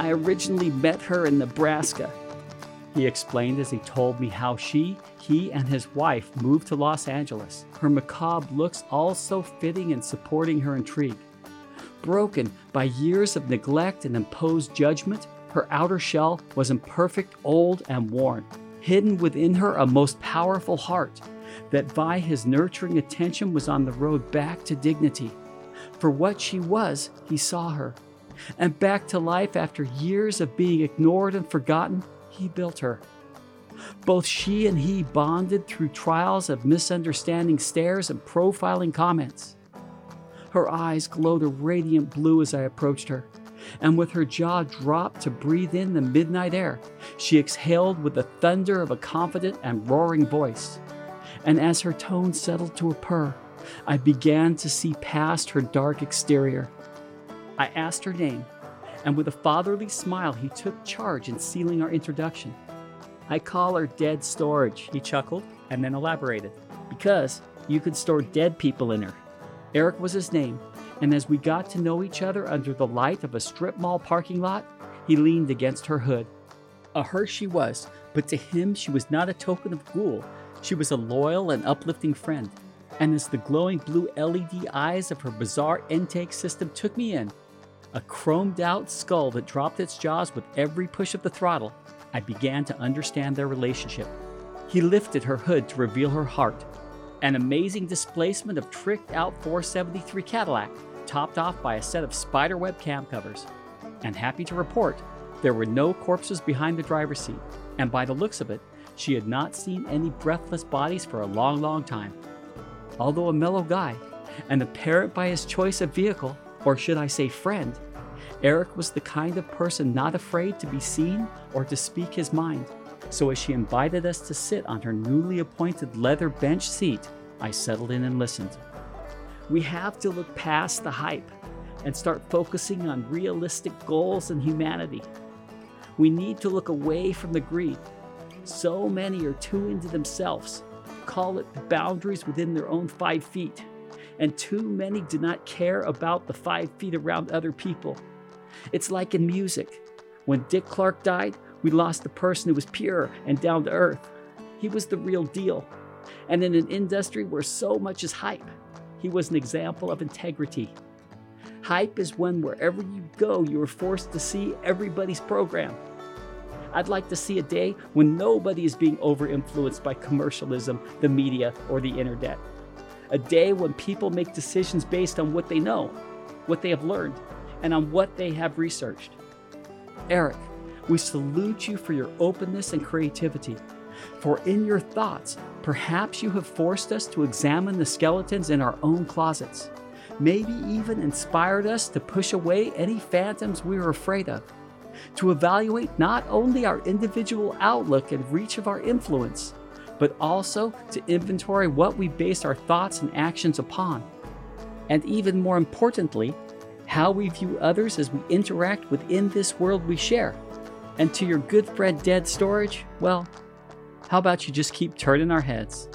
I originally met her in Nebraska. He explained as he told me how she, he, and his wife moved to Los Angeles, her macabre looks all so fitting and supporting her intrigue. Broken by years of neglect and imposed judgment, her outer shell was imperfect, old, and worn. Hidden within her a most powerful heart that by his nurturing attention was on the road back to dignity. For what she was, he saw her. And back to life after years of being ignored and forgotten, he built her. Both she and he bonded through trials of misunderstanding stares and profiling comments. Her eyes glowed a radiant blue as I approached her, and with her jaw dropped to breathe in the midnight air, she exhaled with the thunder of a confident and roaring voice. And as her tone settled to a purr, I began to see past her dark exterior. I asked her name, and with a fatherly smile, he took charge in sealing our introduction. I call her Dead Storage, he chuckled, and then elaborated. Because you could store dead people in her. Eric was his name, and as we got to know each other under the light of a strip mall parking lot, he leaned against her hood. A her she was, but to him she was not a token of ghoul. She was a loyal and uplifting friend. And as the glowing blue LED eyes of her bizarre intake system took me in, a chromed out skull that dropped its jaws with every push of the throttle, I began to understand their relationship. He lifted her hood to reveal her heart, an amazing displacement of tricked out 473 Cadillac, topped off by a set of spiderweb cam covers. And happy to report, there were no corpses behind the driver's seat, and by the looks of it, she had not seen any breathless bodies for a long, long time. Although a mellow guy, and apparent by his choice of vehicle, or should I say friend, Eric was the kind of person not afraid to be seen or to speak his mind. So as she invited us to sit on her newly appointed leather bench seat, I settled in and listened. We have to look past the hype and start focusing on realistic goals and humanity. We need to look away from the greed. So many are too into themselves, call it the boundaries within their own five feet, and too many do not care about the five feet around other people. It's like in music. When Dick Clark died, we lost a person who was pure and down to earth. He was the real deal. And in an industry where so much is hype, he was an example of integrity. Hype is when wherever you go, you are forced to see everybody's program. I'd like to see a day when nobody is being over influenced by commercialism, the media, or the internet. A day when people make decisions based on what they know, what they have learned, and on what they have researched. Eric, we salute you for your openness and creativity. For in your thoughts, perhaps you have forced us to examine the skeletons in our own closets, maybe even inspired us to push away any phantoms we were afraid of, to evaluate not only our individual outlook and reach of our influence, but also to inventory what we base our thoughts and actions upon. And even more importantly, how we view others as we interact within this world we share. And to your good friend Dead Storage, well, how about you just keep turning our heads?